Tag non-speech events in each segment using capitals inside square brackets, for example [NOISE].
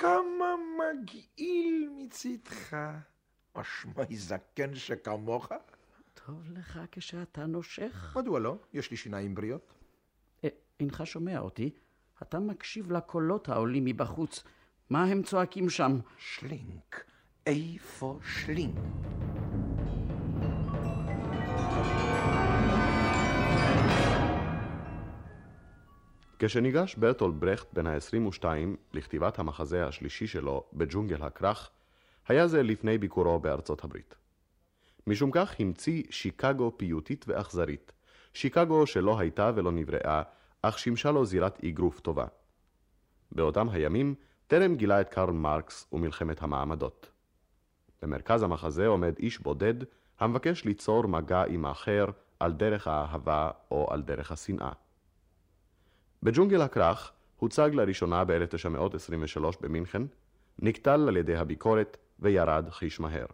כמה מגעיל מצידך. אשמי זקן שכמוך. טוב לך כשאתה נושך. מדוע לא? יש לי שיניים בריאות. אה, אינך שומע אותי? אתה מקשיב לקולות העולים מבחוץ. מה הם צועקים שם? שלינק. איפה שלינק? כשניגש ברטולד ברכט בן ה-22 לכתיבת המחזה השלישי שלו בג'ונגל הכרך, היה זה לפני ביקורו בארצות הברית. משום כך המציא שיקגו פיוטית ואכזרית, שיקגו שלא הייתה ולא נבראה, אך שימשה לו זירת אגרוף טובה. באותם הימים טרם גילה את קרל מרקס ומלחמת המעמדות. במרכז המחזה עומד איש בודד המבקש ליצור מגע עם האחר על דרך האהבה או על דרך השנאה. בג'ונגל הכרך הוצג לראשונה ב-1923 במינכן, נקטל על ידי הביקורת וירד חיש מהר.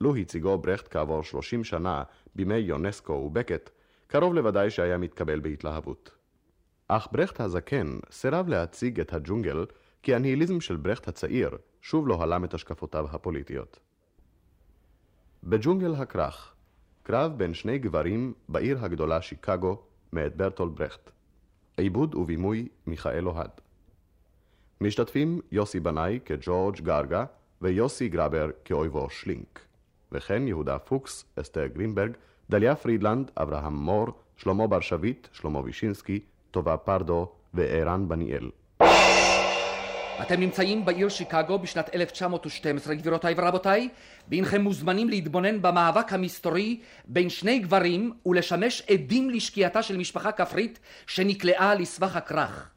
לו הציגו ברכט כעבור 30 שנה בימי יונסקו ובקט, קרוב לוודאי שהיה מתקבל בהתלהבות. אך ברכט הזקן סירב להציג את הג'ונגל כי הניהיליזם של ברכט הצעיר שוב לא הלם את השקפותיו הפוליטיות. בג'ונגל הכרך, קרב בין שני גברים בעיר הגדולה שיקגו מאת ברטולד ברכט. עיבוד ובימוי מיכאל אוהד. משתתפים יוסי בנאי כג'ורג' גרגה ויוסי גרבר כאויבו שלינק. וכן יהודה פוקס, אסתר גרינברג, דליה פרידלנד, אברהם מור, שלמה בר שביט, שלמה וישינסקי, טובה פרדו וערן בניאל. אתם נמצאים בעיר שיקגו בשנת 1912, גבירותיי ורבותיי, והנכם מוזמנים להתבונן במאבק המסתורי בין שני גברים ולשמש עדים לשקיעתה של משפחה כפרית שנקלעה לסבך הכרך.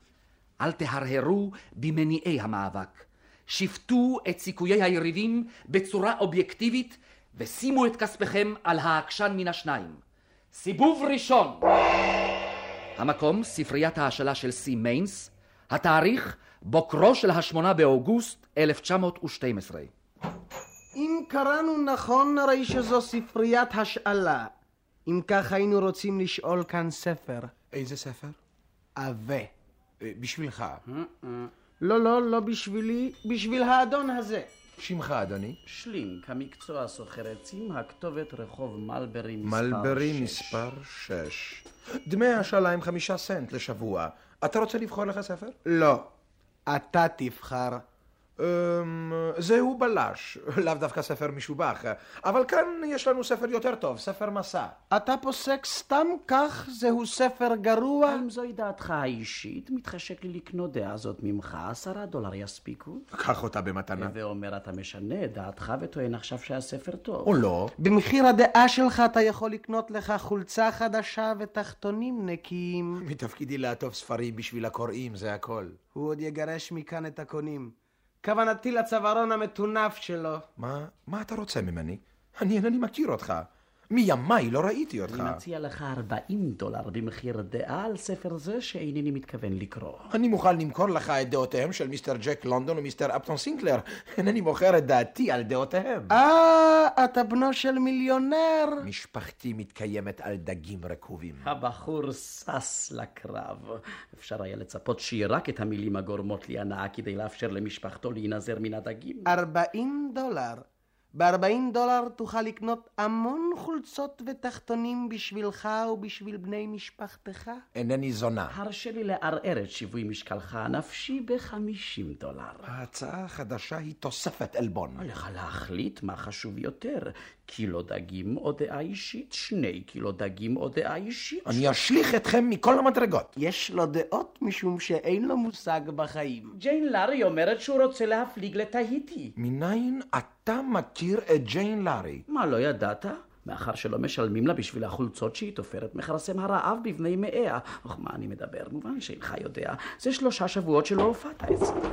אל תהרהרו במניעי המאבק. שפטו את סיכויי היריבים בצורה אובייקטיבית ושימו את כספכם על העקשן מן השניים. סיבוב ראשון. המקום, ספריית ההשאלה של סי מיינס, התאריך, בוקרו של השמונה באוגוסט 1912. אם קראנו נכון, הרי שזו ספריית השאלה. אם כך היינו רוצים לשאול כאן ספר. איזה ספר? עבה. אה, בשבילך. לא, לא, לא בשבילי, בשביל האדון הזה. שמך, אדוני? שלינק, המקצוע סוחר עצים, הכתובת רחוב מלברי מספר 6. מלברי מספר 6. דמי השאלה הם חמישה סנט לשבוע. אתה רוצה לבחור לך ספר? לא. אתה תבחר. אמ, זהו בלש, לאו דווקא ספר משובח, אבל כאן יש לנו ספר יותר טוב, ספר מסע. אתה פוסק סתם כך? זהו ספר גרוע? אם זוהי דעתך האישית, מתחשק לי לקנות דעה זאת ממך, עשרה דולר יספיקו. קח אותה במתנה. ואומר אתה משנה את דעתך וטוען עכשיו שהספר טוב. או לא. במחיר הדעה שלך אתה יכול לקנות לך חולצה חדשה ותחתונים נקיים. מתפקידי לעטוף ספרים בשביל הקוראים, זה הכל. הוא עוד יגרש מכאן את הקונים. כוונתי לצווארון המטונף שלו. מה, מה אתה רוצה ממני? אני אינני מכיר אותך. מימיי לא ראיתי אותך. אני מציע לך 40 דולר במחיר דעה על ספר זה שאינני מתכוון לקרוא. אני מוכן למכור לך את דעותיהם של מיסטר ג'ק לונדון ומיסטר אפטון סינקלר. אינני מוכר את דעתי על דעותיהם. אה, אתה בנו של מיליונר. משפחתי מתקיימת על דגים רקובים. הבחור שש לקרב. אפשר היה לצפות שירק את המילים הגורמות לי הנאה כדי לאפשר למשפחתו להינזר מן הדגים. 40 דולר. ב-40 דולר תוכל לקנות המון חולצות ותחתונים בשבילך ובשביל בני משפחתך. אינני זונה. הרשה לי לערער את שיווי משקלך הנפשי ב-50 דולר. ההצעה החדשה היא תוספת עלבון. עליך להחליט מה חשוב יותר, קילו דגים או דעה אישית, שני קילו דגים או דעה אישית. אני אשליך אתכם מכל המדרגות. יש לו דעות משום שאין לו מושג בחיים. ג'יין לארי אומרת שהוא רוצה להפליג לתהיטי. מניין אתה מכיר את ג'יין לארי? מה, לא ידעת? מאחר שלא משלמים לה בשביל החולצות שהיא תופרת, מכרסם הרעב בבני מאיה. אך מה אני מדבר? מובן שאינך יודע. זה שלושה שבועות שלא הופעת אצלי.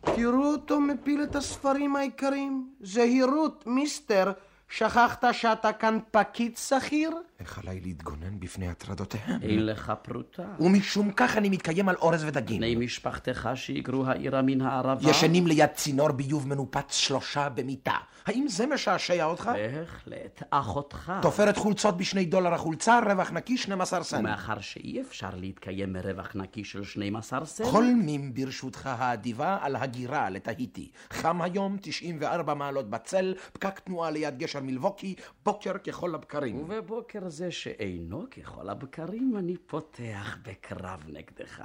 תראו אותו מפיל את הספרים העיקריים. זהירות, מיסטר. שכחת שאתה כאן פקיד שכיר? איך עליי להתגונן בפני הטרדותיהם? אין לך פרוטה. ומשום כך אני מתקיים על אורז ודגים. בני משפחתך שהיגרו העירה מן הערבה? ישנים ליד צינור ביוב מנופץ שלושה במיטה. האם זה משעשע אותך? בהחלט. אחותך. תופרת חולצות בשני דולר החולצה, רווח נקי 12 סנט. ומאחר שאי אפשר להתקיים מרווח נקי של 12 סנט, חולמים ברשותך האדיבה על הגירה לתהיטי. חם היום, 94 מעלות בצל, פקק תנועה ליד גשר מלווקי, בוקר ככל הבקרים. ובבוקר זה שאינו ככל הבקרים, אני פותח בקרב נגדך.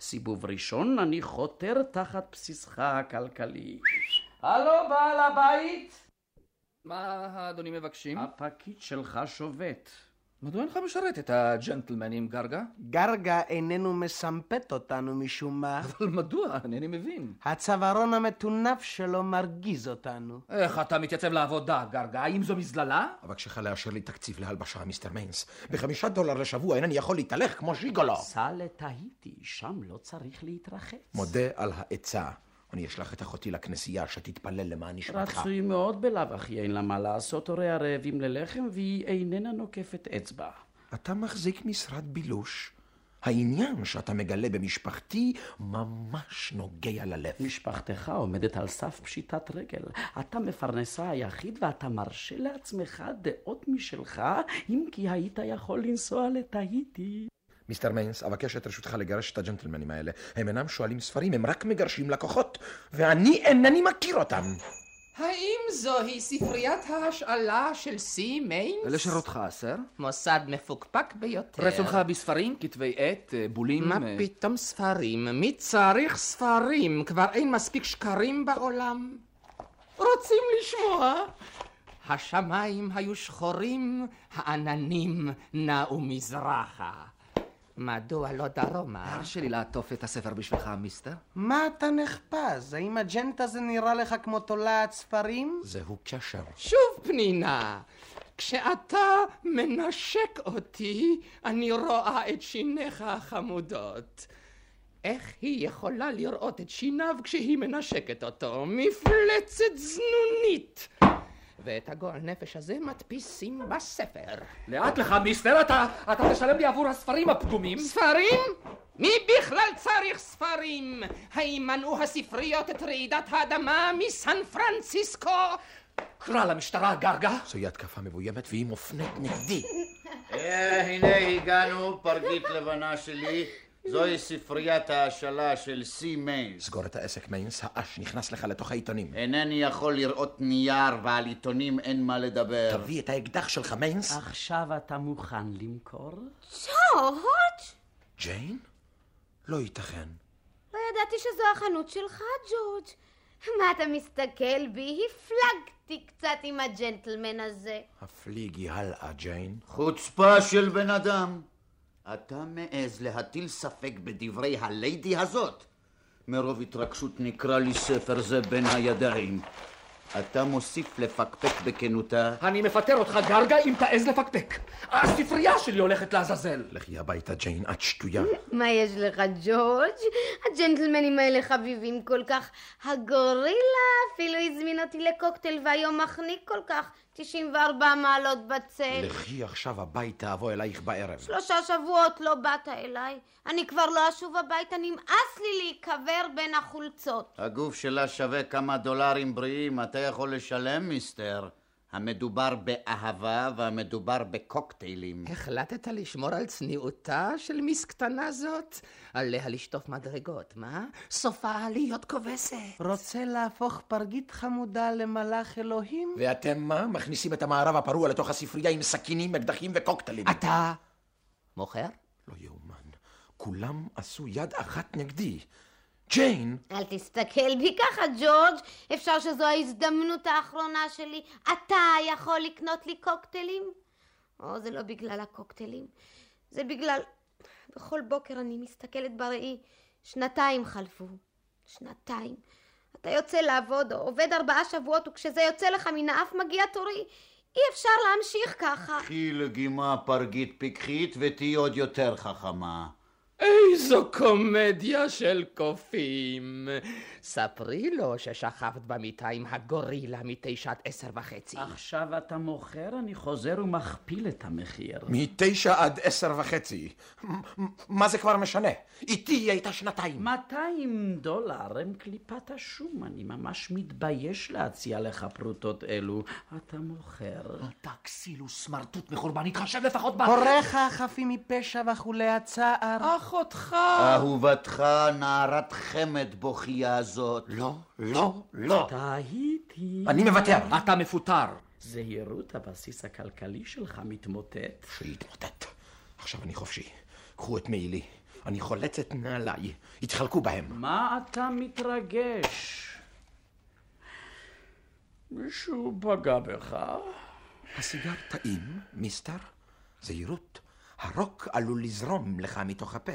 סיבוב ראשון, אני חותר תחת בסיסך הכלכלי. הלו, בעל הבית? מה אדוני מבקשים? הפקיד שלך שובת. מדוע אינך משרת את הג'נטלמנים, גרגה? גרגה איננו מסמפת אותנו משום מה. אבל מדוע? אינני מבין. הצווארון המטונף שלו מרגיז אותנו. איך אתה מתייצב לעבודה, גרגה? האם זו מזללה? אבקשך לאשר לי תקציב להלבשה, מיסטר מיינס. בחמישה דולר לשבוע אינני יכול להתהלך כמו ז'יגולו. סע לתהיטי, שם לא צריך להתרחץ. מודה על העצה. אני אשלח את אחותי לכנסייה שתתפלל למען נשמתך. רצוי מאוד בלאו הכי אין לה מה לעשות, הורי הרעבים ללחם, והיא איננה נוקפת אצבע. אתה מחזיק משרד בילוש. העניין שאתה מגלה במשפחתי ממש נוגע ללב. משפחתך עומדת על סף פשיטת רגל. אתה מפרנסה היחיד ואתה מרשה לעצמך דעות משלך, אם כי היית יכול לנסוע לתהיטי. מיסטר מיינס, אבקש את רשותך לגרש את הג'נטלמנים האלה. הם אינם שואלים ספרים, הם רק מגרשים לקוחות, ואני אינני מכיר אותם. האם זוהי ספריית ההשאלה של סי מיינס? לשרותך, סר. מוסד מפוקפק ביותר. רצונך בספרים, כתבי עת, אה, בולים? מה אה, פתאום ספרים? מי צריך ספרים? כבר אין מספיק שקרים בעולם. רוצים לשמוע? השמיים היו שחורים, העננים נעו מזרחה. מדוע לא דרומה? הרשה לי לעטוף את הספר בשבילך, מיסטר. מה אתה נחפז? האם הג'נט הזה נראה לך כמו תולעת ספרים? זהו קשר. שוב פנינה, כשאתה מנשק אותי, אני רואה את שיניך החמודות. איך היא יכולה לראות את שיניו כשהיא מנשקת אותו? מפלצת זנונית! ואת הגועל נפש הזה מדפיסים בספר. לאט לך, מיסטר, אתה, אתה תשלם לי עבור הספרים הפגומים. ספרים? מי בכלל צריך ספרים? האם מנעו הספריות את רעידת האדמה מסן פרנסיסקו? קרא למשטרה, גרגה. זוהי התקפה מבוימת והיא מופנית נגדי. אה, הנה הגענו, פרגית לבנה שלי. זוהי ספריית ההשאלה של סי מיינס. סגור את העסק מיינס, האש נכנס לך לתוך העיתונים. אינני יכול לראות נייר ועל עיתונים אין מה לדבר. תביא את האקדח שלך מיינס. עכשיו אתה מוכן למכור? ג'ורג'? ג'יין? לא ייתכן. לא ידעתי שזו החנות שלך, ג'ורג'. מה אתה מסתכל בי? הפלגתי קצת עם הג'נטלמן הזה. הפליגי הלאה, ג'יין. חוצפה של בן אדם. אתה מעז להטיל ספק בדברי הליידי הזאת? מרוב התרגשות נקרא לי ספר זה בין הידיים. אתה מוסיף לפקפק בכנותה? אני מפטר אותך, גרגה, אם תעז לפקפק. הספרייה שלי הולכת לעזאזל. לכי הביתה, ג'יין, את שטויה. מה יש לך, ג'ורג'? הג'נטלמנים האלה חביבים כל כך. הגורילה אפילו הזמין אותי לקוקטייל והיום מחניק כל כך. 94 מעלות בצל. לכי עכשיו הביתה, אבוא אלייך בערב. שלושה שבועות לא באת אליי. אני כבר לא אשוב הביתה, נמאס לי להיקבר בין החולצות. הגוף שלה שווה כמה דולרים בריאים, אתה יכול לשלם, מיסטר. המדובר באהבה והמדובר בקוקטיילים. החלטת לשמור על צניעותה של מיס קטנה זאת? עליה לשטוף מדרגות, מה? סופה להיות כובסת. רוצה להפוך פרגית חמודה למלאך אלוהים? ואתם מה? מכניסים את המערב הפרוע לתוך הספרייה עם סכינים, אקדחים וקוקטיילים. אתה מוכר? לא יאומן. כולם עשו יד אחת נגדי. ג'יין! אל תסתכל בי ככה, ג'ורג'. אפשר שזו ההזדמנות האחרונה שלי. אתה יכול לקנות לי קוקטיילים? או, זה לא בגלל הקוקטיילים. זה בגלל... בכל בוקר אני מסתכלת בראי. שנתיים חלפו. שנתיים. אתה יוצא לעבוד או עובד ארבעה שבועות, וכשזה יוצא לך מן האף מגיע תורי. אי אפשר להמשיך ככה. קחי לגימה פרגית פיקחית ותהיי עוד יותר חכמה. איזו קומדיה של קופים. ספרי לו ששכבת במיטה עם הגורילה מתשע עד עשר וחצי. עכשיו אתה מוכר, אני חוזר ומכפיל את המחיר. מתשע עד עשר וחצי. מה זה כבר משנה? איתי היא הייתה שנתיים. 200 דולר הם קליפת השום, אני ממש מתבייש להציע לך פרוטות אלו. אתה מוכר. אתה כסילוס סמרטוט מחורבן, התחשב לפחות ב... הוריך חפים מפשע וכולי הצער. אחותך. אהובתך נערת חמד בוכייה זאת. לא, לא, לא. טעיתי. אני מוותר. אתה מפוטר. זהירות, הבסיס הכלכלי שלך מתמוטט. שיתמוטט. עכשיו אני חופשי. קחו את מעילי. אני חולץ את נעליי. התחלקו בהם. מה אתה מתרגש? מישהו פגע בך? הסיגר טעים, מיסטר? זהירות. הרוק עלול לזרום לך מתוך הפה.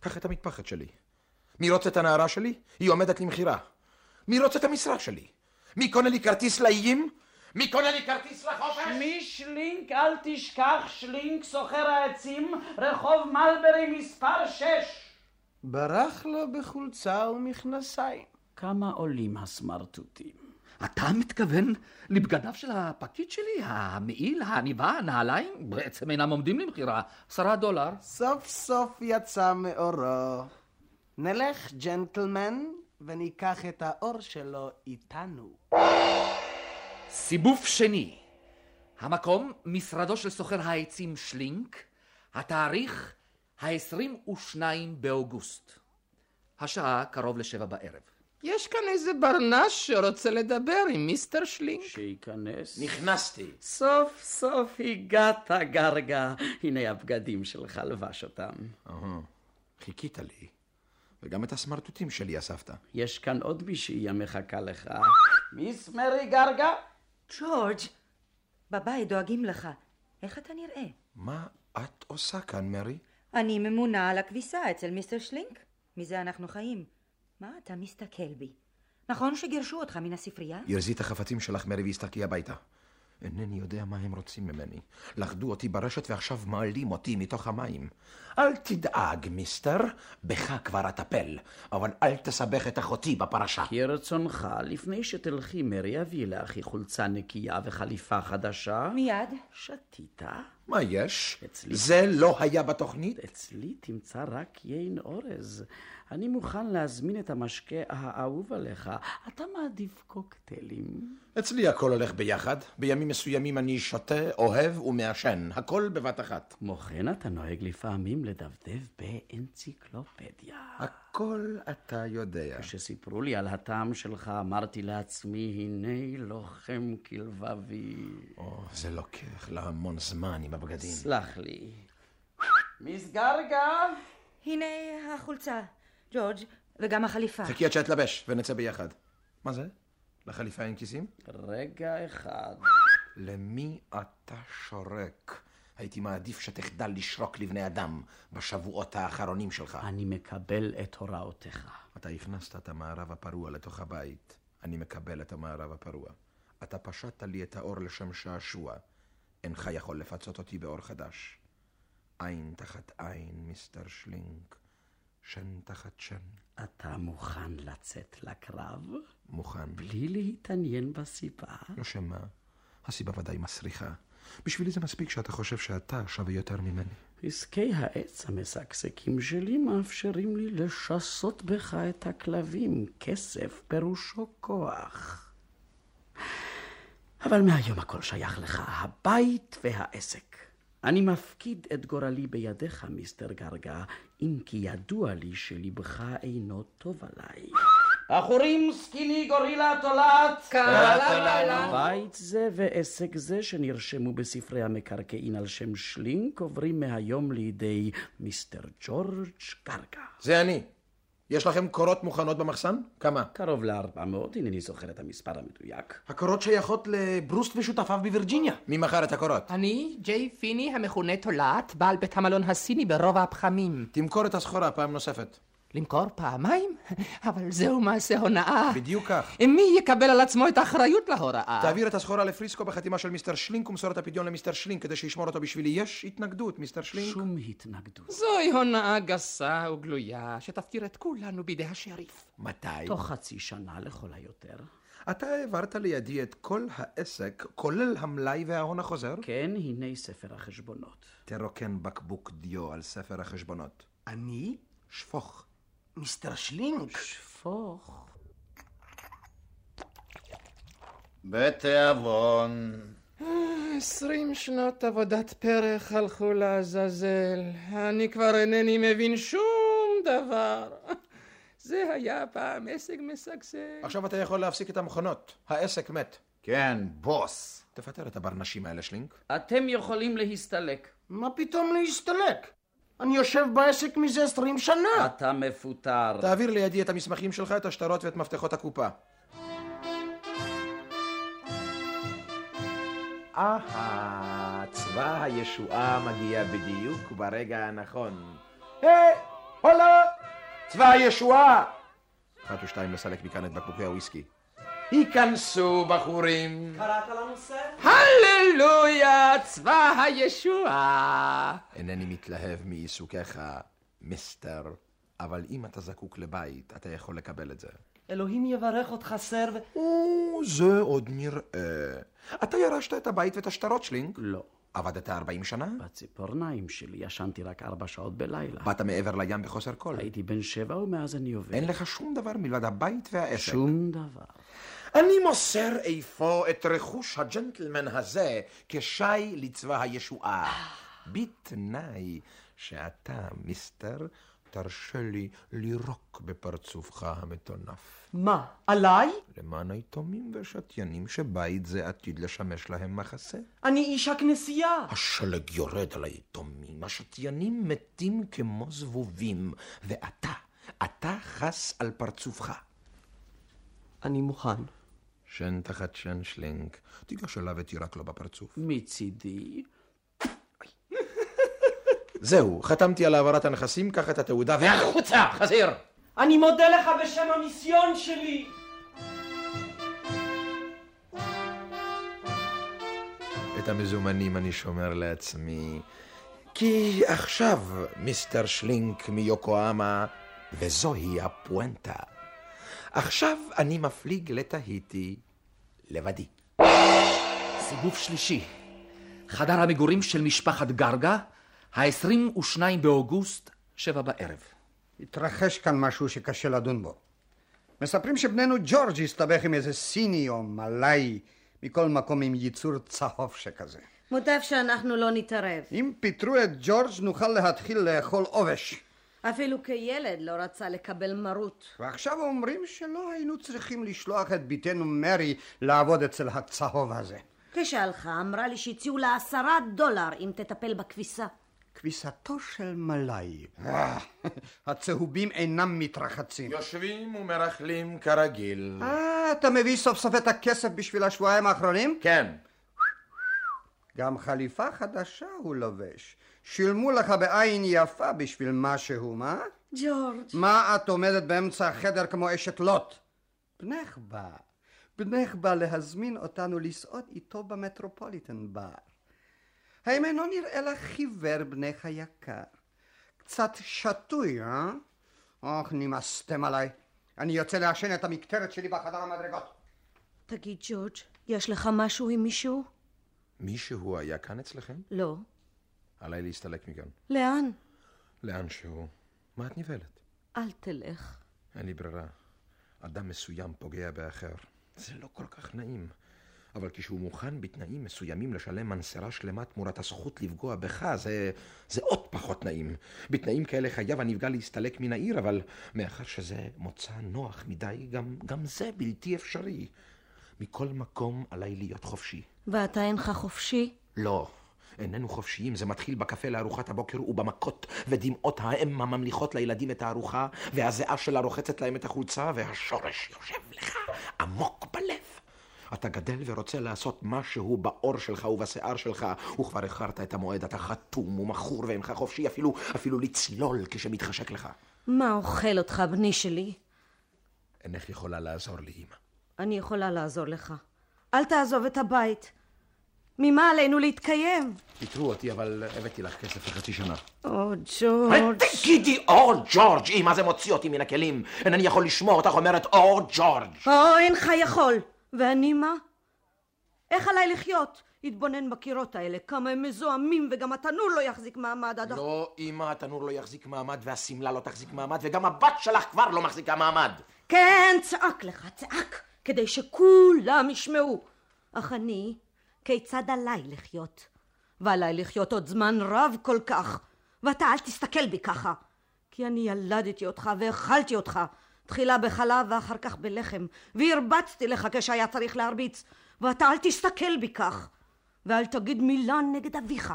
קח את המטפחת שלי. מי רוצה את הנערה שלי? היא עומדת למכירה. מי רוצה את המשרה שלי? מי קונה לי כרטיס לאיים? מי קונה לי כרטיס לחופש? שמי שלינק, אל תשכח, שלינק, סוחר העצים, רחוב מלברי מספר 6. ברח לו בחולצה ומכנסיים. כמה עולים הסמרטוטים? אתה מתכוון לבגדיו של הפקיד שלי? המעיל, העניבה, הנעליים? בעצם אינם עומדים למכירה. עשרה דולר. סוף סוף יצא מאורו. נלך, ג'נטלמן, וניקח את האור שלו איתנו. סיבוב שני. המקום, משרדו של סוחר העצים שלינק, התאריך, ה-22 באוגוסט. השעה קרוב לשבע בערב. יש כאן איזה ברנש שרוצה לדבר עם מיסטר שלינק. שייכנס. נכנסתי. סוף סוף הגעת, גרגה. הנה הבגדים שלך, לבש אותם. אהה, חיכית לי. וגם את הסמרטוטים שלי אספת. יש כאן עוד מישהי המחכה לך. מיס מרי גרגה? ג'ורג', בבית דואגים לך. איך אתה נראה? מה את עושה כאן, מרי? אני ממונה על הכביסה אצל מיסטר שלינק. מזה אנחנו חיים. מה אתה מסתכל בי? נכון שגירשו אותך מן הספרייה? ירזי את החפצים שלך, מרי, והסתלקי הביתה. אינני יודע מה הם רוצים ממני. לכדו אותי ברשת ועכשיו מעלים אותי מתוך המים. אל תדאג, מיסטר, בך כבר אטפל, אבל אל תסבך את אחותי בפרשה. כרצונך, לפני שתלכי, מרי, אביא לאחי חולצה נקייה וחליפה חדשה. מיד. שתית? מה יש? אצלי. זה לא היה בתוכנית? אצלי תמצא רק יין אורז. אני מוכן להזמין את המשקה האהוב עליך. אתה מעדיף קוקטיילים? אצלי הכל הולך ביחד. בימים מסוימים אני שותה, אוהב ומעשן. הכל בבת אחת. כמו כן, אתה נוהג לפעמים לדפדף באנציקלופדיה. הכל אתה יודע. כשסיפרו לי על הטעם שלך, אמרתי לעצמי, הנה לוחם כלבבי. או, זה לוקח לה המון זמן עם הבגדים. סלח לי. מיס גרגה? הנה החולצה. ג'ורג', וגם החליפה. חכי עד שאתלבש ונצא ביחד. מה זה? לחליפה אין כיסים? רגע אחד. למי אתה שורק? הייתי מעדיף שתחדל לשרוק לבני אדם בשבועות האחרונים שלך. אני מקבל את הוראותיך. אתה הכנסת את המערב הפרוע לתוך הבית. אני מקבל את המערב הפרוע. אתה פשטת לי את האור לשם שעשוע. אינך יכול לפצות אותי באור חדש. עין תחת עין, מיסטר שלינק. שן תחת שן. אתה מוכן לצאת לקרב? מוכן. בלי להתעניין בסיבה? לא שמה. הסיבה ודאי מסריחה. בשבילי זה מספיק שאתה חושב שאתה שווה יותר ממני. עסקי העץ המשגשגים שלי מאפשרים לי לשסות בך את הכלבים. כסף פירושו כוח. אבל מהיום הכל שייך לך, הבית והעסק. אני מפקיד את גורלי בידיך, מיסטר גרגה, אם כי ידוע לי שלבך אינו טוב עליי. בחורים, סקיני, גורילה, תולעת. בית זה ועסק זה שנרשמו בספרי המקרקעין על שם שלינק עוברים מהיום לידי מיסטר ג'ורג' גרגה. זה אני. יש לכם קורות מוכנות במחסן? כמה? קרוב לארבע מאות, אינני זוכר את המספר המדויק. הקורות שייכות לברוסט ושותפיו בווירג'יניה. מי מכר את הקורות? אני, ג'יי פיני, המכונה תולעת, בעל בית המלון הסיני ברובע הפחמים. תמכור את הסחורה פעם נוספת. למכור פעמיים? [LAUGHS] אבל זהו מעשה הונאה. בדיוק כך. מי יקבל על עצמו את האחריות להוראה? תעביר את הסחורה לפריסקו בחתימה של מיסטר שלינק ומסור את הפדיון למיסטר שלינק כדי שישמור אותו בשבילי. יש התנגדות, מיסטר שלינק? שום התנגדות. זוהי הונאה גסה וגלויה, שתפקיר את כולנו בידי השריף. מתי? תוך חצי שנה לכל היותר. אתה העברת לידי את כל העסק, כולל המלאי וההון החוזר? כן, הנה ספר החשבונות. תרוקן בקבוק דיו על ספר החשבונות. אני? שפוך. מיסטר שלינק? שפוך. בתיאבון. עשרים שנות עבודת פרח הלכו לעזאזל. אני כבר אינני מבין שום דבר. זה היה פעם עסק משגשג. עכשיו אתה יכול להפסיק את המכונות. העסק מת. כן, בוס. תפטר את הברנשים האלה, שלינק. אתם יכולים להסתלק. מה פתאום להסתלק? אני יושב בעסק מזה עשרים שנה. אתה מפוטר. תעביר לידי את המסמכים שלך, את השטרות ואת מפתחות הקופה. אהה, צבא הישועה מגיע בדיוק ברגע הנכון. היי, הולה! צבא הישועה! אחת ושתיים לסלק מכאן את בקבוקי הוויסקי. היכנסו, בחורים. קראת לנו סר? הללויה, צבא הישועה. אינני מתלהב מעיסוקיך, מיסטר, אבל אם אתה זקוק לבית, אתה יכול לקבל את זה. אלוהים יברך אותך, סר, ו... או, זה עוד נראה. אתה ירשת את הבית ואת השטרות, שלינק? לא. עבדת 40 שנה? בציפורניים שלי ישנתי רק ארבע שעות בלילה. באת מעבר לים בחוסר כל. הייתי בן שבע ומאז אני עובד. אין לך שום דבר מלבד הבית והעסק. שום דבר. אני מוסר אפוא את רכוש הג'נטלמן הזה כשי לצבא הישועה. [SIGHS] בתנאי שאתה, מיסטר, תרשה לי לירוק בפרצופך המטונף. מה, עליי? למען היתומים והשתיינים שבית זה עתיד לשמש להם מחסה. אני איש הכנסייה. השלג יורד על היתומים, השתיינים מתים כמו זבובים, ואתה, אתה חס על פרצופך. אני מוכן. שן תחת שן שלינק, תיגש אליו ותירק לו בפרצוף. מצידי, זהו, חתמתי על העברת הנכסים, קח את התעודה והחוצה, חזיר! אני מודה לך בשם המיסיון שלי. את המזומנים אני שומר לעצמי, כי עכשיו, מיסטר שלינק מיוקואמה, וזוהי הפואנטה. עכשיו אני מפליג לתהיטי, לבדי. סיבוב שלישי. חדר המגורים של משפחת גרגה, ה-22 באוגוסט, שבע בערב. התרחש כאן משהו שקשה לדון בו. מספרים שבננו ג'ורג' הסתבך עם איזה סיני או מלאי, מכל מקום עם יצור צהוב שכזה. מוטב שאנחנו לא נתערב. אם פיטרו את ג'ורג' נוכל להתחיל לאכול עובש. אפילו כילד לא רצה לקבל מרות. ועכשיו אומרים שלא היינו צריכים לשלוח את בתנו מרי לעבוד אצל הצהוב הזה. כשהלכה אמרה לי שהציעו לה עשרה דולר אם תטפל בכביסה. כביסתו של מלאי. אה, הצהובים אינם מתרחצים. יושבים ומרכלים כרגיל. אה, אתה מביא סוף סוף את הכסף בשביל השבועיים האחרונים? כן. גם חליפה חדשה הוא לובש. שילמו לך בעין יפה בשביל משהו, מה? ג'ורג'. מה את עומדת באמצע החדר כמו אשת לוט? בנך בא. בנך בא להזמין אותנו לסעוד איתו במטרופוליטן בר. האם אינו נראה לך חיוור בנך היקר? קצת שתוי, אה? אוח, נמאסתם עליי. אני יוצא לעשן את המקטרת שלי בחדר המדרגות. תגיד, ג'ורג', יש לך משהו עם מישהו? מישהו היה כאן אצלכם? לא. עליי להסתלק מכאן. לאן? לאן שהוא. מה את נבהלת? אל תלך. אין לי ברירה. אדם מסוים פוגע באחר. זה לא כל כך נעים. אבל כשהוא מוכן בתנאים מסוימים לשלם מנסרה שלמה תמורת הזכות לפגוע בך, זה, זה עוד פחות נעים. בתנאים כאלה חייב הנפגע להסתלק מן העיר, אבל מאחר שזה מוצא נוח מדי, גם, גם זה בלתי אפשרי. מכל מקום עליי להיות חופשי. ואתה אינך חופשי? לא, איננו חופשיים, זה מתחיל בקפה לארוחת הבוקר ובמכות, ודמעות האם הממליכות לילדים את הארוחה, והזיעה שלה רוחצת להם את החולצה, והשורש יושב לך עמוק בלב. אתה גדל ורוצה לעשות משהו בעור שלך ובשיער שלך, וכבר איחרת את המועד, אתה חתום ומכור ואינך חופשי אפילו, אפילו לצלול כשמתחשק לך. מה אוכל אותך, בני שלי? אינך יכולה לעזור לי, אמא. אני יכולה לעזור לך. אל תעזוב את הבית. ממה עלינו להתקיים? פיטרו אותי, אבל הבאתי לך כסף לחצי שנה. או, ג'ורג'. תגידי, או, ג'ורג', אמא, זה מוציא אותי מן הכלים. אינני יכול לשמוע אותך אומרת, או, ג'ורג'. או, אינך יכול. ואני מה? איך עליי לחיות? התבונן בקירות האלה, כמה הם מזוהמים, וגם התנור לא יחזיק מעמד עד... לא, אמא, התנור לא יחזיק מעמד, והשמלה לא תחזיק מעמד, וגם הבת שלך כבר לא מחזיקה מעמד. כן, צעק לך, צעק, כדי שכולם ישמעו. אך אני, כיצד עליי לחיות? ועליי לחיות עוד זמן רב כל כך, ואתה אל תסתכל בי ככה. כי אני ילדתי אותך והאכלתי אותך, תחילה בחלב ואחר כך בלחם, והרבצתי לך כשהיה צריך להרביץ, ואתה אל תסתכל בי כך. ואל תגיד מילה נגד אביך.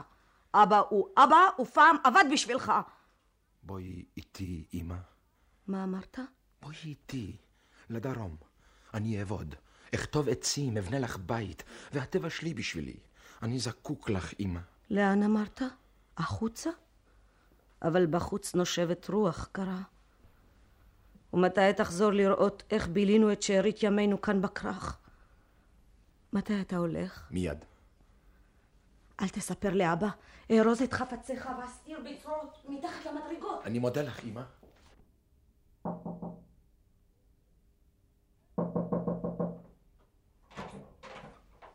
אבא הוא אבא, ופעם עבד בשבילך. בואי איתי, אמא. מה אמרת? בואי איתי, לדרום. אני אעבוד. אכתוב עצים, אבנה לך בית, ואת תבשלי בשבילי. אני זקוק לך, אמא. לאן אמרת? החוצה? אבל בחוץ נושבת רוח קרה. ומתי תחזור לראות איך בילינו את שארית ימינו כאן בכרך? מתי אתה הולך? מיד. אל תספר לאבא. ארוז את חפציך ואסתיר בצרות מתחת למדרגות. אני מודה לך, אמא.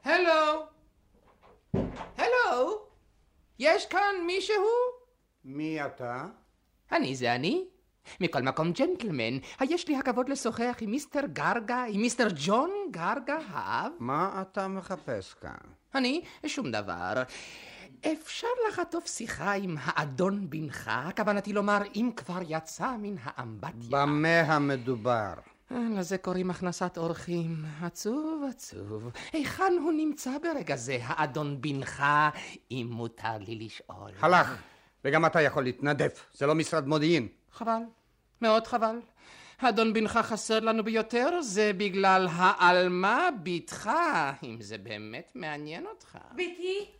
הלו? הלו? יש כאן מישהו? מי אתה? אני זה אני. מכל מקום ג'נטלמן, היש לי הכבוד לשוחח עם מיסטר גרגה, עם מיסטר ג'ון גרגה האב? מה אתה מחפש כאן? אני? שום דבר. אפשר לחטוף שיחה עם האדון בנך? כוונתי לומר, אם כבר יצא מן האמבטיה. במה המדובר? לזה קוראים הכנסת אורחים. עצוב, עצוב. היכן הוא נמצא ברגע זה, האדון בנך, אם מותר לי לשאול? הלך, וגם אתה יכול להתנדף, זה לא משרד מודיעין. חבל, מאוד חבל. האדון בנך חסר לנו ביותר, זה בגלל העלמה בתך, אם זה באמת מעניין אותך. ביתי?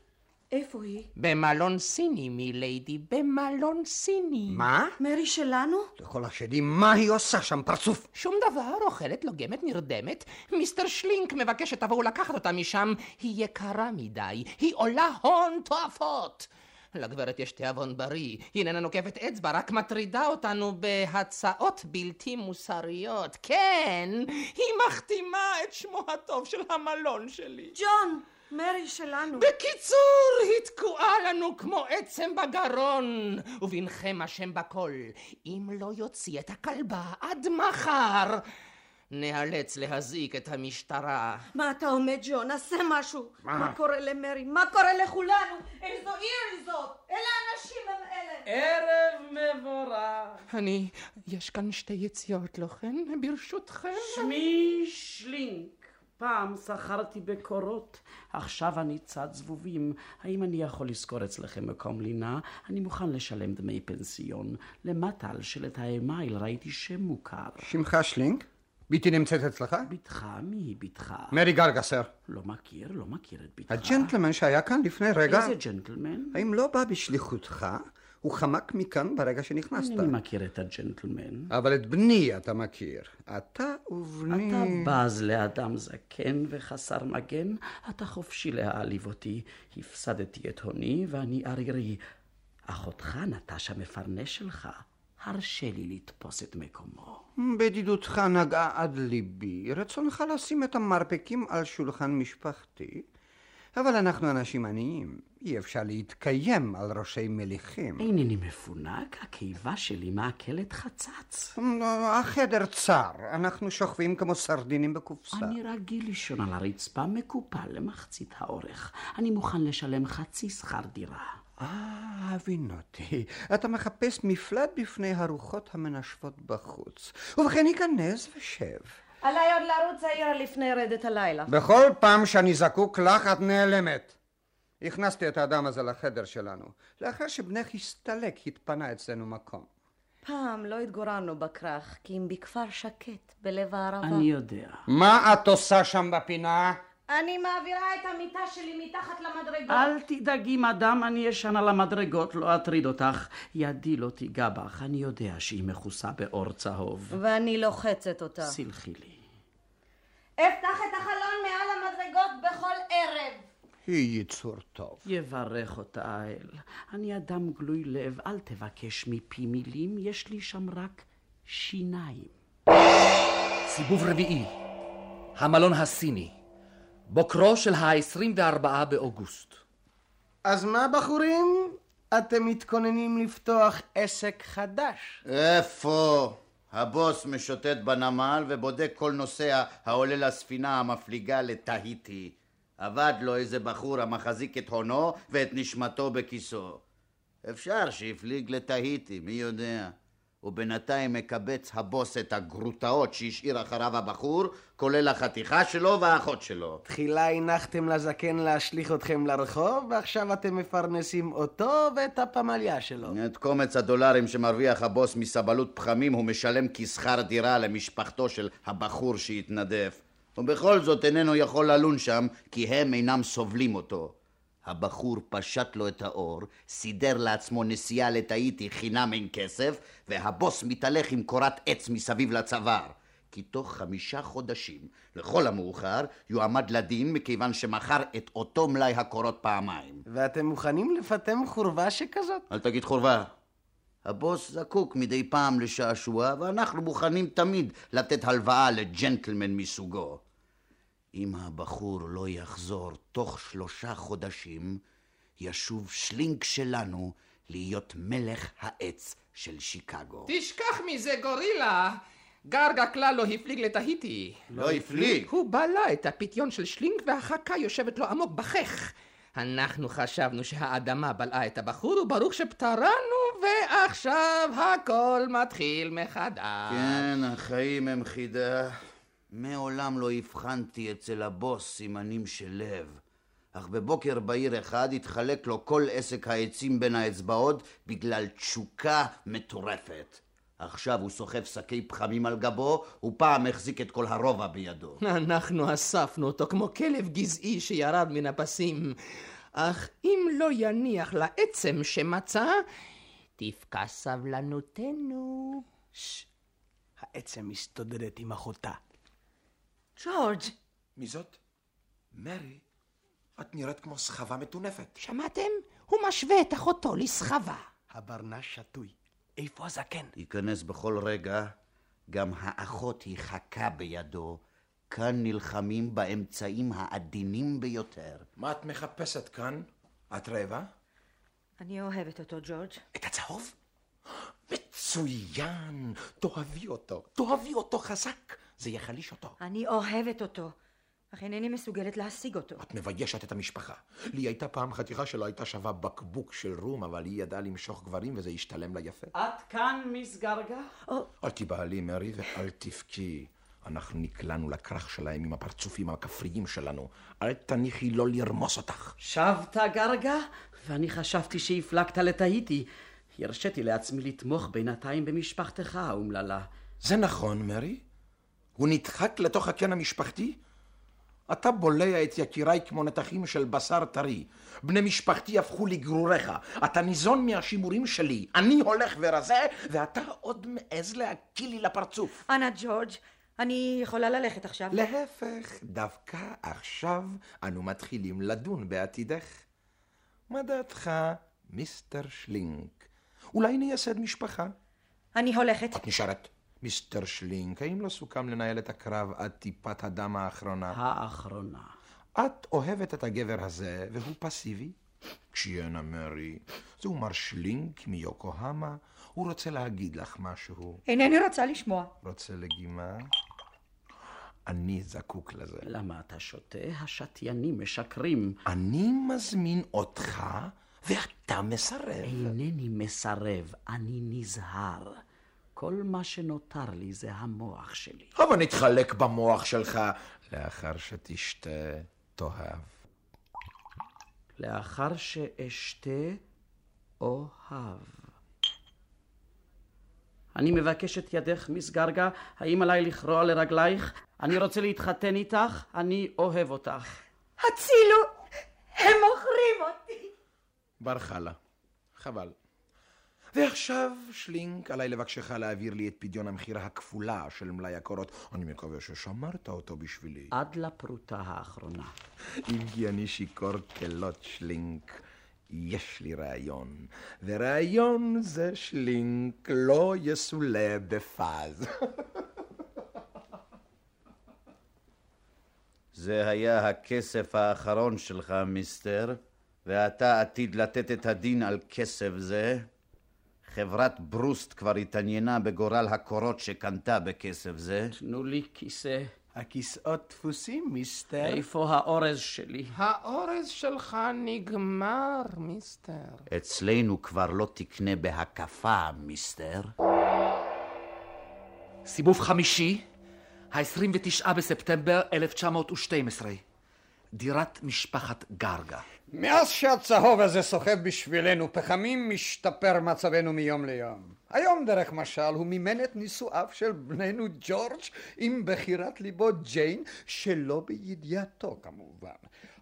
איפה היא? במלון סיני, מיליידי, במלון סיני. מה? מרי שלנו? לכל השדים, מה היא עושה שם, פרצוף? שום דבר, אוכלת, לוגמת, נרדמת. מיסטר שלינק מבקש שתבואו לקחת אותה משם. היא יקרה מדי, היא עולה הון תועפות. לגברת יש תיאבון בריא, היא איננה נוקפת אצבע, רק מטרידה אותנו בהצעות בלתי מוסריות. כן, היא מכתימה את שמו הטוב של המלון שלי. ג'ון! מרי שלנו. בקיצור, היא תקועה לנו כמו עצם בגרון, ובנכם השם בכל. אם לא יוציא את הכלבה עד מחר, נאלץ להזעיק את המשטרה. מה אתה עומד, ג'ון? עשה משהו. מה? מה קורה למרי? מה קורה לכולנו? איזו עיר זאת? אלה האנשים הם אלה. ערב מבורך. אני, יש כאן שתי יציאות, לא כן? ברשותכם. שמי שלינק. פעם שכרתי בקורות, עכשיו אני צד זבובים. האם אני יכול לשכור אצלכם מקום לינה? אני מוכן לשלם דמי פנסיון. למטה על שלט האמייל ראיתי שם מוכר. שמך שלינק? ביתי נמצאת אצלך? בתך? מי היא בתך? מרי גרגה, סר. לא מכיר, לא מכיר את בתך. הג'נטלמן שהיה כאן לפני רגע, איזה ג'נטלמן? האם לא בא בשליחותך? הוא חמק מכאן ברגע שנכנסת. אני מכיר את הג'נטלמן. אבל את בני אתה מכיר. אתה ובני... אתה בז לאדם זקן וחסר מגן, אתה חופשי להעליב אותי. הפסדתי את הוני ואני ערירי. אחותך נטשה מפרנס שלך, הרשה לי לתפוס את מקומו. בדידותך נגעה עד ליבי. רצונך לשים את המרפקים על שולחן משפחתי. אבל אנחנו אנשים עניים. אי אפשר להתקיים על ראשי מליכים. אינני מפונק, הקיבה שלי מעכלת חצץ. החדר צר, אנחנו שוכבים כמו סרדינים בקופסה. אני רגיל לישון על הרצפה מקופל למחצית האורך. אני מוכן לשלם חצי שכר דירה. אה, הבינותי. אתה מחפש מפלט בפני הרוחות המנשבות בחוץ. ובכן, היכנס ושב. עליי עוד לרוץ העירה לפני רדת הלילה. בכל פעם שאני זקוק לך, את נעלמת. הכנסתי את האדם הזה לחדר שלנו. לאחר שבנך הסתלק, התפנה אצלנו מקום. פעם לא התגוררנו בכרך, כי אם בכפר שקט, בלב הערבה. אני יודע. מה את עושה שם בפינה? אני מעבירה את המיטה שלי מתחת למדרגות. אל תדאגי, מדאם, אני ישן על המדרגות, לא אטריד אותך. ידי לא תיגע בך, אני יודע שהיא מכוסה באור צהוב. ואני לוחצת אותה. סלחי לי. אפתח את החלון מעל המדרגות בכל ערב. היא יצור טוב. יברך אותה האל. אני אדם גלוי לב, אל תבקש מפי מילים, יש לי שם רק שיניים. סיבוב רביעי, המלון הסיני, בוקרו של ה-24 באוגוסט. אז מה בחורים? אתם מתכוננים לפתוח עסק חדש. איפה? הבוס משוטט בנמל ובודק כל נוסע העולה לספינה המפליגה לתהיטי. עבד לו איזה בחור המחזיק את הונו ואת נשמתו בכיסו. אפשר שיפליג לתהיטי, מי יודע. ובינתיים מקבץ הבוס את הגרוטאות שהשאיר אחריו הבחור, כולל החתיכה שלו והאחות שלו. תחילה הנחתם לזקן להשליך אתכם לרחוב, ועכשיו אתם מפרנסים אותו ואת הפמליה שלו. את קומץ הדולרים שמרוויח הבוס מסבלות פחמים הוא משלם כשכר דירה למשפחתו של הבחור שהתנדף. ובכל זאת איננו יכול ללון שם, כי הם אינם סובלים אותו. הבחור פשט לו את האור, סידר לעצמו נסיעה לתאיטי חינם אין כסף, והבוס מתהלך עם קורת עץ מסביב לצוואר. כי תוך חמישה חודשים, לכל המאוחר, יועמד לדין מכיוון שמכר את אותו מלאי הקורות פעמיים. ואתם מוכנים לפטם חורבה שכזאת? אל תגיד חורבה. הבוס זקוק מדי פעם לשעשוע, ואנחנו מוכנים תמיד לתת הלוואה לג'נטלמן מסוגו. אם הבחור לא יחזור תוך שלושה חודשים, ישוב שלינק שלנו להיות מלך העץ של שיקגו. תשכח מזה, גורילה. גרגה כלל לא הפליג לתהיטי. לא הפליג? הוא בלע את הפיתיון של שלינק והחכה יושבת לו עמוק בחך. אנחנו חשבנו שהאדמה בלעה את הבחור, וברוך שפטרנו, ועכשיו הכל מתחיל מחדש. כן, החיים הם חידה. מעולם לא הבחנתי אצל הבוס סימנים של לב. אך בבוקר בהיר אחד התחלק לו כל עסק העצים בין האצבעות בגלל תשוקה מטורפת. עכשיו הוא סוחב שקי פחמים על גבו, ופעם החזיק את כל הרובע בידו. [LAUGHS] אנחנו אספנו אותו כמו כלב גזעי שירד מן הפסים. אך אם לא יניח לעצם שמצא, תפקע סבלנותנו. ששש, העצם מסתודדת עם אחותה. ג'ורג', מי זאת? מרי, את נראית כמו סחבה מטונפת. שמעתם? הוא משווה את אחותו לסחבה. הברנש שתוי. איפה הזקן? ייכנס בכל רגע, גם האחות היא חכה בידו. כאן נלחמים באמצעים העדינים ביותר. מה את מחפשת כאן? את רעבה? אני אוהבת אותו, ג'ורג'. את הצהוב? [GASPS] מצוין! תאהבי אותו. תאהבי אותו חזק. זה יחליש אותו. אני אוהבת אותו, אך אינני מסוגלת להשיג אותו. את מביישת את המשפחה. לי הייתה פעם חתיכה שלא הייתה שווה בקבוק של רום, אבל היא ידעה למשוך גברים וזה השתלם לה יפה. את כאן, מיס גרגה? אל תיבהלי, מרי, ואל תבכי. אנחנו נקלענו לכרך שלהם עם הפרצופים הכפריים שלנו. אל תניחי לא לרמוס אותך. שבת גרגה? ואני חשבתי שהפלגת לתהיטי. הרשיתי לעצמי לתמוך בינתיים במשפחתך האומללה. זה נכון, מרי? הוא נדחק לתוך הקן המשפחתי? אתה בולע את יקיריי כמו נתחים של בשר טרי. בני משפחתי הפכו לגרוריך. אתה ניזון מהשימורים שלי. אני הולך ורזה, ואתה עוד מעז להקיא לי לפרצוף. אנא, ג'ורג', אני יכולה ללכת עכשיו. להפך, דווקא עכשיו אנו מתחילים לדון בעתידך. מה דעתך, מיסטר שלינק? אולי נייסד משפחה? אני הולכת. את נשארת. מיסטר שלינק, האם לא סוכם לנהל את הקרב עד טיפת הדם האחרונה? האחרונה. את אוהבת את הגבר הזה, והוא פסיבי? קשיינה מרי, זהו מר שלינק מיוקוהמה, הוא רוצה להגיד לך משהו. אינני רוצה לשמוע. רוצה לגימה? אני זקוק לזה. למה אתה שותה? השתיינים משקרים. אני מזמין אותך, ואתה מסרב. אינני מסרב, אני נזהר. כל מה שנותר לי זה המוח שלי. אבל נתחלק במוח שלך לאחר שתשתה, תאהב. לאחר שאשתה, אוהב. אני מבקש את ידך, מיס גרגה, האם עליי לכרוע לרגלייך? אני רוצה להתחתן איתך, אני אוהב אותך. הצילו! הם מוכרים אותי! ברחה לה. חבל. ועכשיו, שלינק, עליי לבקשך להעביר לי את פדיון המכירה הכפולה של מלאי הקורות. אני מקווה ששמרת אותו בשבילי. עד לפרוטה האחרונה. אם כי אני שיכור כלות, שלינק. יש לי רעיון, ורעיון זה שלינק לא יסולא בפז. [LAUGHS] זה היה הכסף האחרון שלך, מיסטר, ואתה עתיד לתת את הדין על כסף זה. חברת ברוסט כבר התעניינה בגורל הקורות שקנתה בכסף זה. תנו לי כיסא. הכיסאות דפוסים, מיסטר. איפה האורז שלי? האורז שלך נגמר, מיסטר. אצלנו כבר לא תקנה בהקפה, מיסטר. סיבוב חמישי, ה-29 בספטמבר 1912. דירת משפחת גרגה. מאז שהצהוב הזה סוחב בשבילנו פחמים, משתפר מצבנו מיום ליום. היום, דרך משל, הוא מימן את נישואיו של בננו ג'ורג' עם בחירת ליבו ג'יין, שלא בידיעתו כמובן.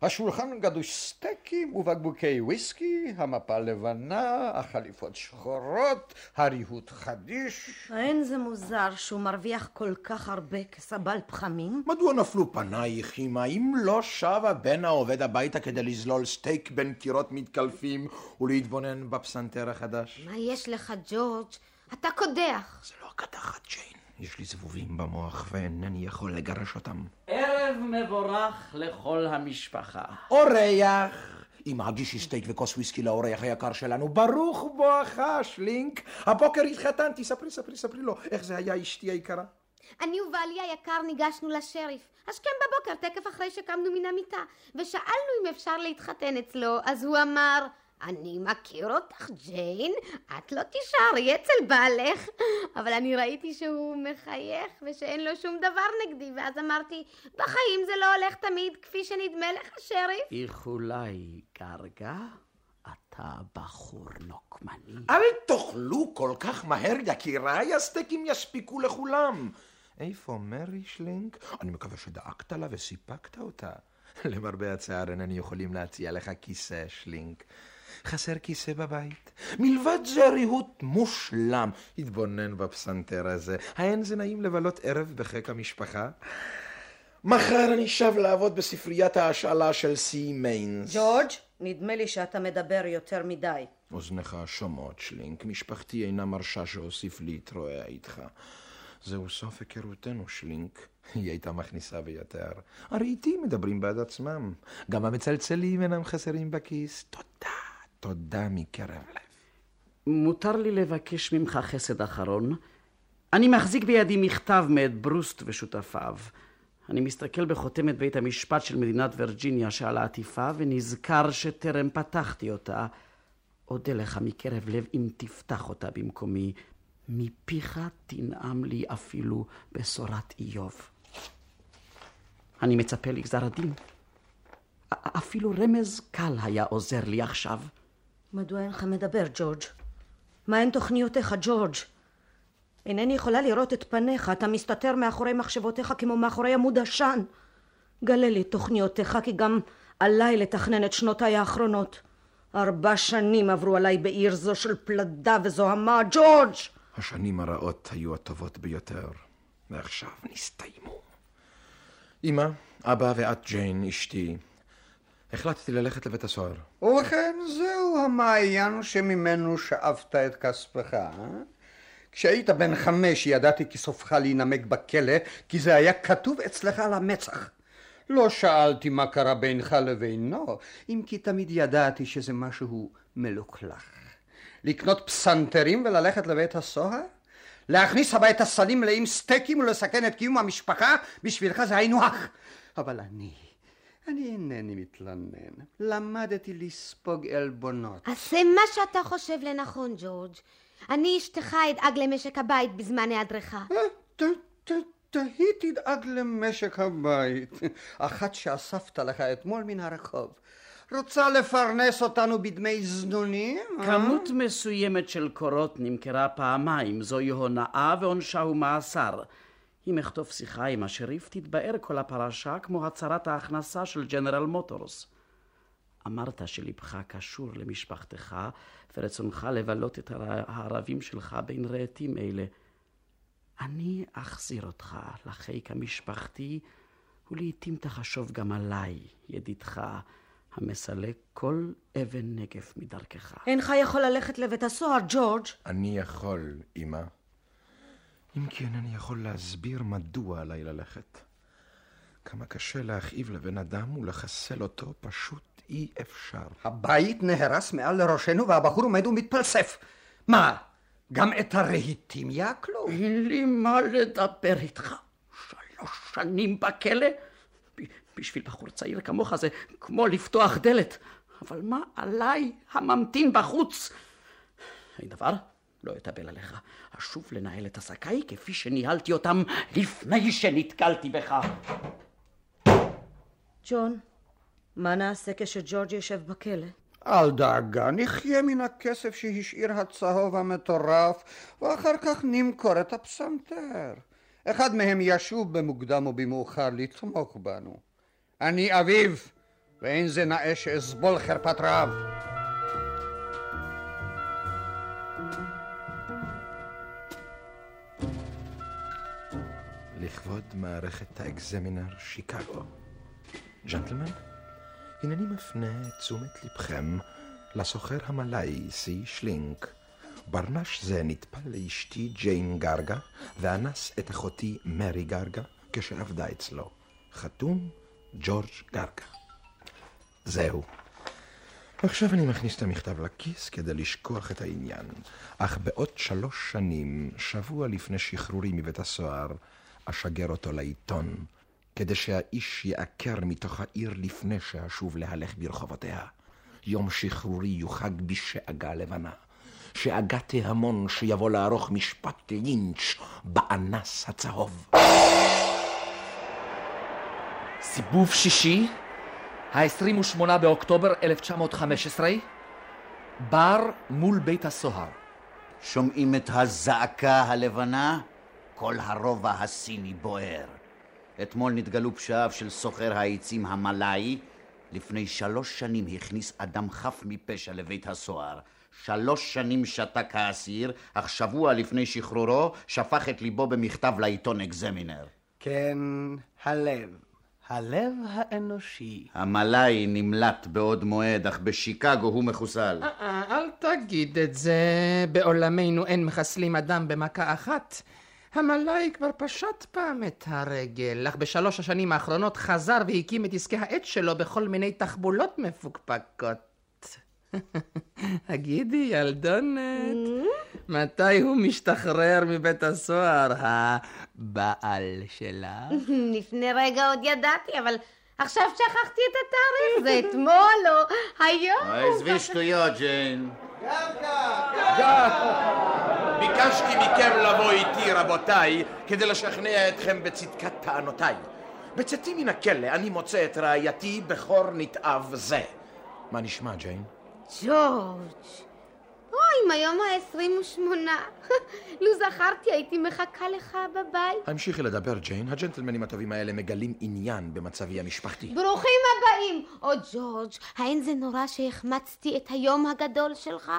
השולחן גדוש סטייקים ובקבוקי וויסקי, המפה לבנה, החליפות שחורות, הריהוט חדיש. אין זה מוזר שהוא מרוויח כל כך הרבה כסבל פחמים? מדוע נפלו פנייך, אמא? אם לא שב הבן העובד הביתה כדי לזלול סטייק בין קירות מתקלפים ולהתבונן בפסנתר החדש? מה יש לך, ג'ורג'? אתה קודח. זה לא הקדחת, ג'יין. יש לי זבובים במוח ואינני יכול לגרש אותם. ערב מבורך לכל המשפחה. אורח! אמא, הגישי סטייק וכוס וויסקי לאורח היקר שלנו. ברוך בואך, שלינק. הבוקר התחתנתי. ספרי, ספרי, ספרי לו. איך זה היה אשתי היקרה? אני ובעלי היקר ניגשנו לשריף, השכם בבוקר, תקף אחרי שקמנו מן המיטה, ושאלנו אם אפשר להתחתן אצלו, אז הוא אמר, אני מכיר אותך, ג'יין, את לא תישארי אצל בעלך. אבל אני ראיתי שהוא מחייך ושאין לו שום דבר נגדי, ואז אמרתי, בחיים זה לא הולך תמיד כפי שנדמה לך, שריף. איחולי גרגה, אתה בחור נוקמני. אל תאכלו כל כך מהר, יקיריי, הסטייקים יספיקו לכולם. איפה מרי שלינק? אני מקווה שדאגת לה וסיפקת אותה. למרבה הצער אינני יכולים להציע לך כיסא, שלינק. חסר כיסא בבית. מלבד זה ריהוט מושלם. התבונן בפסנתר הזה. האין זה נעים לבלות ערב בחיק המשפחה? מחר אני שב לעבוד בספריית ההשאלה של סי מיינס. ג'ורג', נדמה לי שאתה מדבר יותר מדי. אוזניך שומעות, שלינק. משפחתי אינה מרשה שאוסיף להתרועע איתך. זהו סוף היכרותנו, שלינק. היא הייתה מכניסה ביותר. הרי איתי מדברים בעד עצמם. גם המצלצלים אינם חסרים בכיס. תודה, תודה מקרב לב. מותר לי לבקש ממך חסד אחרון? אני מחזיק בידי מכתב מאת ברוסט ושותפיו. אני מסתכל בחותמת בית המשפט של מדינת וירג'יניה שעל העטיפה, ונזכר שטרם פתחתי אותה. אודה לך מקרב לב אם תפתח אותה במקומי. מפיך תנעם לי אפילו בשורת איוב. אני מצפה לגזר הדין. אפילו רמז קל היה עוזר לי עכשיו. מדוע אינך מדבר, ג'ורג'? מהן תוכניותיך, ג'ורג'? אינני יכולה לראות את פניך, אתה מסתתר מאחורי מחשבותיך כמו מאחורי עמוד עשן. גלה לי תוכניותיך, כי גם עליי לתכנן את שנותיי האחרונות. ארבע שנים עברו עליי בעיר זו של פלדה וזוהמה, ג'ורג'! השנים הרעות היו הטובות ביותר, ועכשיו נסתיימו. אמא, אבא ואת ג'יין, אשתי, החלטתי ללכת לבית הסוהר. ובכן, זהו המעיין שממנו שאבת את כספך, אה? כשהיית בן חמש ידעתי כי סופך להינמק בכלא, כי זה היה כתוב אצלך על המצח. לא שאלתי מה קרה בינך לבינו, אם כי תמיד ידעתי שזה משהו מלוכלך. לקנות פסנתרים וללכת לבית הסוהר? להכניס הביתה סלים מלאים סטייקים ולסכן את קיום המשפחה? בשבילך זה היינו הך. אבל אני, אני אינני מתלונן. למדתי לספוג עלבונות. עשה מה שאתה חושב לנכון, ג'ורג'. אני אשתך אדאג למשק הבית בזמן היעדרך. היא תדאג למשק הבית. אחת שאספת לך אתמול מן הרחוב. רוצה לפרנס אותנו בדמי זנונים? אה? כמות מסוימת של קורות נמכרה פעמיים, זוהי הונאה ועונשה הוא מאסר. אם אכתוב שיחה עם השריף, תתבאר כל הפרשה כמו הצהרת ההכנסה של ג'נרל מוטורס. אמרת שלבך קשור למשפחתך, ורצונך לבלות את הערבים שלך בין רהיטים אלה. אני אחזיר אותך לחיק המשפחתי, ולעיתים תחשוב גם עליי, ידידך, המסלק כל אבן נגף מדרכך. אינך יכול ללכת לבית הסוהר, ג'ורג'. אני יכול, אמא. אם כן, אני יכול להסביר מדוע עליי ללכת. כמה קשה להכאיב לבן אדם ולחסל אותו, פשוט אי אפשר. הבית נהרס מעל לראשנו והבחור עומד ומתפלסף. מה, גם את הרהיטים יעקלו? אין לי מה לדבר איתך. שלוש שנים בכלא? בשביל בחור צעיר כמוך זה כמו לפתוח דלת. אבל מה עליי הממתין בחוץ? אין דבר, לא אתאבל עליך. אשוב לנהל את עסקיי כפי שניהלתי אותם לפני שנתקלתי בך. ג'ון, מה נעשה כשג'ורג' יושב בכלא? אל דאגה, נחיה מן הכסף שהשאיר הצהוב המטורף, ואחר כך נמכור את הפסנתר. אחד מהם ישוב במוקדם או במאוחר לתמוך בנו. אני אביו, ואין זה נאה שאסבול חרפת רעב. לכבוד מערכת האקזמינר שיקגו. ג'נטלמן, הנני מפנה את תשומת לבכם לסוחר המלאי סי שלינק. ברנש זה נטפל לאשתי ג'יין גרגה, ואנס את אחותי מרי גרגה כשעבדה אצלו. חתום ג'ורג' גרגה. זהו. עכשיו אני מכניס את המכתב לכיס כדי לשכוח את העניין. אך בעוד שלוש שנים, שבוע לפני שחרורי מבית הסוהר, אשגר אותו לעיתון, כדי שהאיש יעקר מתוך העיר לפני שאשוב להלך ברחובותיה. יום שחרורי יוחג בשאגה לבנה. שאגה תהמון שיבוא לערוך משפט לינץ' באנס הצהוב. סיבוב שישי, ה-28 באוקטובר 1915, בר מול בית הסוהר. שומעים את הזעקה הלבנה? כל הרובע הסיני בוער. אתמול נתגלו פשעיו של סוחר העצים המלאי. לפני שלוש שנים הכניס אדם חף מפשע לבית הסוהר. שלוש שנים שתק האסיר, אך שבוע לפני שחרורו שפך את ליבו במכתב לעיתון אקזמינר. כן, הלב. הלב האנושי. המלאי נמלט בעוד מועד, אך בשיקגו הוא מחוסל. אה, אה, אל תגיד את זה, בעולמנו אין מחסלים אדם במכה אחת. המלאי כבר פשט פעם את הרגל, אך בשלוש השנים האחרונות חזר והקים את עסקי העט שלו בכל מיני תחבולות מפוקפקות. [LAUGHS] הגידי, ילדונת, מתי הוא משתחרר מבית הסוהר, הבעל שלך? [LAUGHS] לפני רגע עוד ידעתי, אבל עכשיו שכחתי את התאריך, זה אתמול או היום. עזבי שטויות, ג'יין. ביקשתי מכם לבוא איתי, רבותיי, כדי לשכנע אתכם בצדקת טענותיי. בצאתי מן הכלא אני מוצא את רעייתי בכור נתעב זה. מה נשמע, ג'יין? ג'ורג', אוי, מהיום ה-28. [LAUGHS] לו זכרתי, הייתי מחכה לך בבית. המשיכי לדבר, ג'יין. הג'נטלמנים הטובים האלה מגלים עניין במצבי המשפחתי. ברוכים הבאים! או ג'ורג', האין זה נורא שהחמצתי את היום הגדול שלך?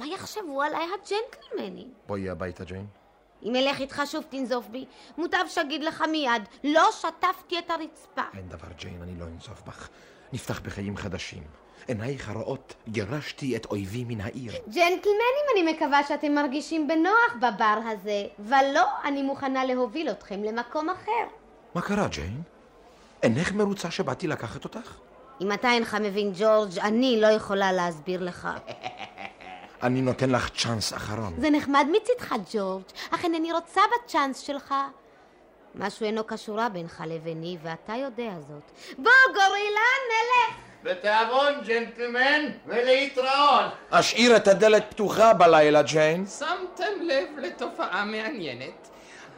מה יחשבו עליי הג'נטלמנים? בואי הביתה, ג'יין. אם אלך איתך שוב תנזוף בי, מוטב שאגיד לך מיד, לא שטפתי את הרצפה. אין דבר, ג'יין, אני לא אנזוף בך. נפתח בחיים חדשים. עינייך הרעות גירשתי את אויבי מן העיר. ג'נטלמנים, אני מקווה שאתם מרגישים בנוח בבר הזה, ולא, אני מוכנה להוביל אתכם למקום אחר. מה קרה, ג'יין? אינך מרוצה שבאתי לקחת אותך? אם אתה אינך מבין, ג'ורג', אני לא יכולה להסביר לך. אני נותן לך צ'אנס אחרון. זה נחמד מצידך, ג'ורג', אך אינני רוצה בצ'אנס שלך. משהו אינו קשורה בינך לביני, ואתה יודע זאת. בוא, גורילה, נלך! בתיאבון, ג'נטלמן, ולהתראות. אשאיר את הדלת פתוחה בלילה, ג'יין. שמתם לב לתופעה מעניינת?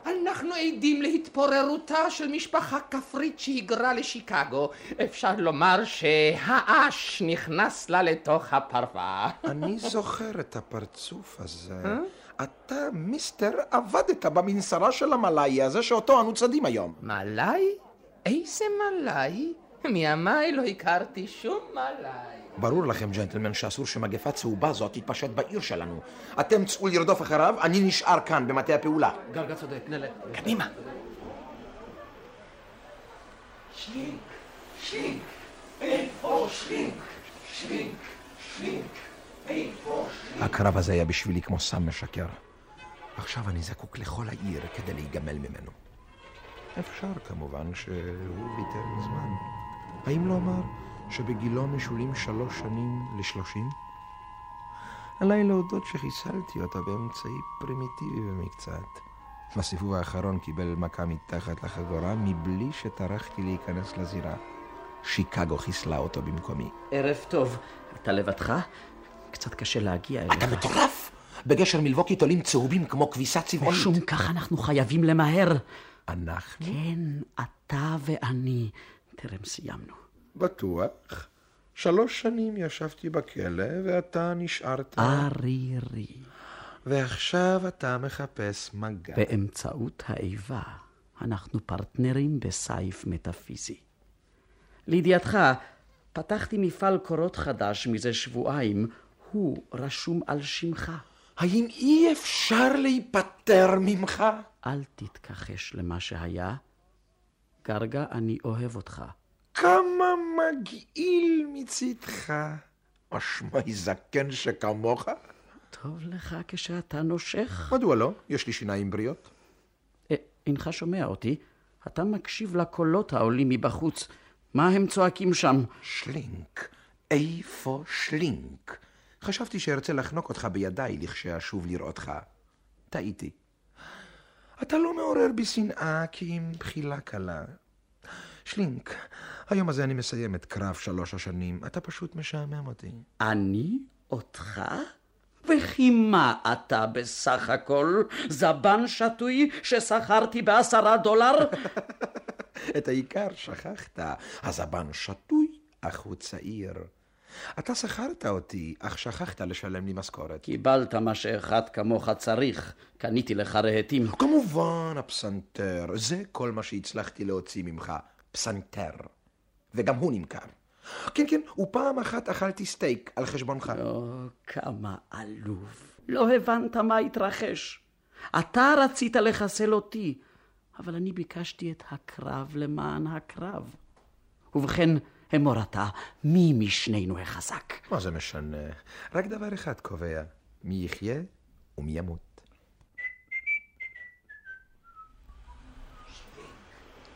אנחנו עדים להתפוררותה של משפחה כפרית שהיגרה לשיקגו. אפשר לומר שהאש נכנס לה לתוך הפרווה. אני זוכר את הפרצוף הזה. אתה, מיסטר, עבדת במנסרה של המלאי הזה שאותו אנו צדים היום. מלאי? איזה מלאי? מימיי לא הכרתי שום מלאי. ברור לכם, ג'נטלמן, שאסור שמגפה צהובה זאת תתפשט בעיר שלנו. אתם צאו לרדוף אחריו, אני נשאר כאן במטה הפעולה. גרגה צודק, נלך. קדימה. שלינק, שלינק, איפה שלינק? שלינק, שלינק, איפה שלינק? הקרב הזה היה בשבילי כמו סם משקר. עכשיו אני זקוק לכל העיר כדי להיגמל ממנו. אפשר כמובן שהוא ויתר מזמן. האם לומר שבגילו משולים שלוש שנים לשלושים? עליי להודות שחיסלתי אותה באמצעי פרימיטיבי במקצת. בסיבוב האחרון קיבל מכה מתחת לחגורה מבלי שטרחתי להיכנס לזירה. שיקגו חיסלה אותו במקומי. ערב טוב. אתה לבדך? קצת קשה להגיע אליך. אתה מטורף! בגשר מלווקי תולים צהובים כמו כביסה צבעונית. משום כך אנחנו חייבים למהר. אנחנו? כן, אתה ואני. טרם סיימנו. בטוח. שלוש שנים ישבתי בכלא ואתה נשארת... ערירי. ועכשיו אתה מחפש מגע. באמצעות האיבה אנחנו פרטנרים בסייף מטאפיזי. לידיעתך, פתחתי מפעל קורות חדש מזה שבועיים, הוא רשום על שמך. האם אי אפשר להיפטר ממך? אל תתכחש למה שהיה. גרגה, אני אוהב אותך. כמה מגעיל מצידך. אשמי זקן שכמוך. טוב לך כשאתה נושך. מדוע לא? יש לי שיניים בריאות. אה, אינך שומע אותי? אתה מקשיב לקולות העולים מבחוץ. מה הם צועקים שם? שלינק. איפה שלינק? חשבתי שארצה לחנוק אותך בידיי לכשאשוב לראותך. טעיתי. אתה לא מעורר בי שנאה כי אם בחילה קלה. שלינק, היום הזה אני מסיים את קרב שלוש השנים. אתה פשוט משעמם אותי. אני? אותך? וכי מה אתה בסך הכל? זבן שתוי ששכרתי בעשרה דולר? [LAUGHS] את העיקר שכחת. הזבן שתוי, אך הוא צעיר. אתה שכרת אותי, אך שכחת לשלם לי משכורת. קיבלת מה שאחד כמוך צריך. קניתי לך רהיטים. כמובן, הפסנתר. זה כל מה שהצלחתי להוציא ממך. פסנתר. וגם הוא נמכר. כן, כן, ופעם אחת אכלתי סטייק על חשבונך. או, כמה עלוב. לא הבנת מה התרחש. אתה רצית לחסל אותי, אבל אני ביקשתי את הקרב למען הקרב. ובכן, אמור אתה, מי משנינו החזק? מה זה משנה? רק דבר אחד קובע, מי יחיה ומי ימות.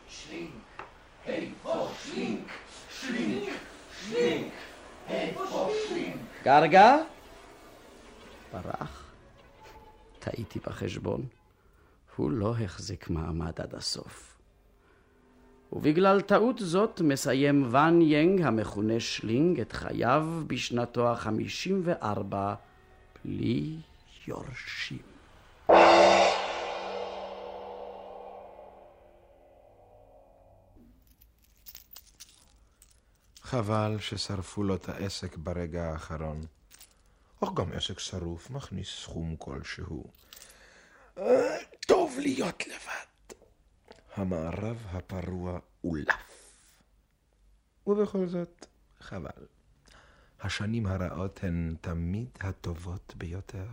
שלינק, איפה שלינק? גרגה? ברח? טעיתי בחשבון. הוא לא החזיק מעמד עד הסוף. ובגלל טעות זאת מסיים ואן ינג המכונה שלינג את חייו בשנתו החמישים וארבע בלי יורשים. חבל ששרפו לו את העסק ברגע האחרון. אך גם עסק שרוף מכניס סכום כלשהו. טוב להיות לבד. המערב הפרוע אולף. ובכל זאת, חבל. השנים הרעות הן תמיד הטובות ביותר.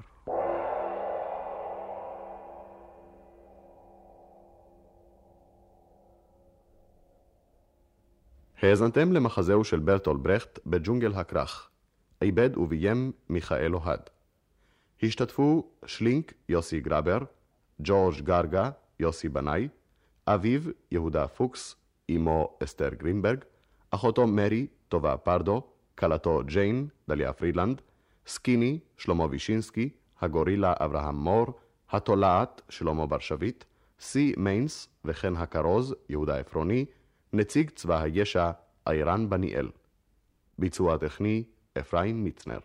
האזנתם למחזהו של ברטולט ברכט בג'ונגל הכרך. עיבד וביים מיכאל אוהד. השתתפו שלינק יוסי גרבר, ג'ורג' גרגה יוסי בנאי, אביו יהודה פוקס, אמו אסתר גרינברג, אחותו מרי טובה פרדו, כלתו ג'יין דליה פרידלנד, סקיני שלמה וישינסקי, הגורילה אברהם מור, התולעת שלמה בר שביט, סי מיינס וכן הכרוז יהודה עפרוני, נציג צבא הישע אירן בניאל. ביצוע טכני אפרים מצנר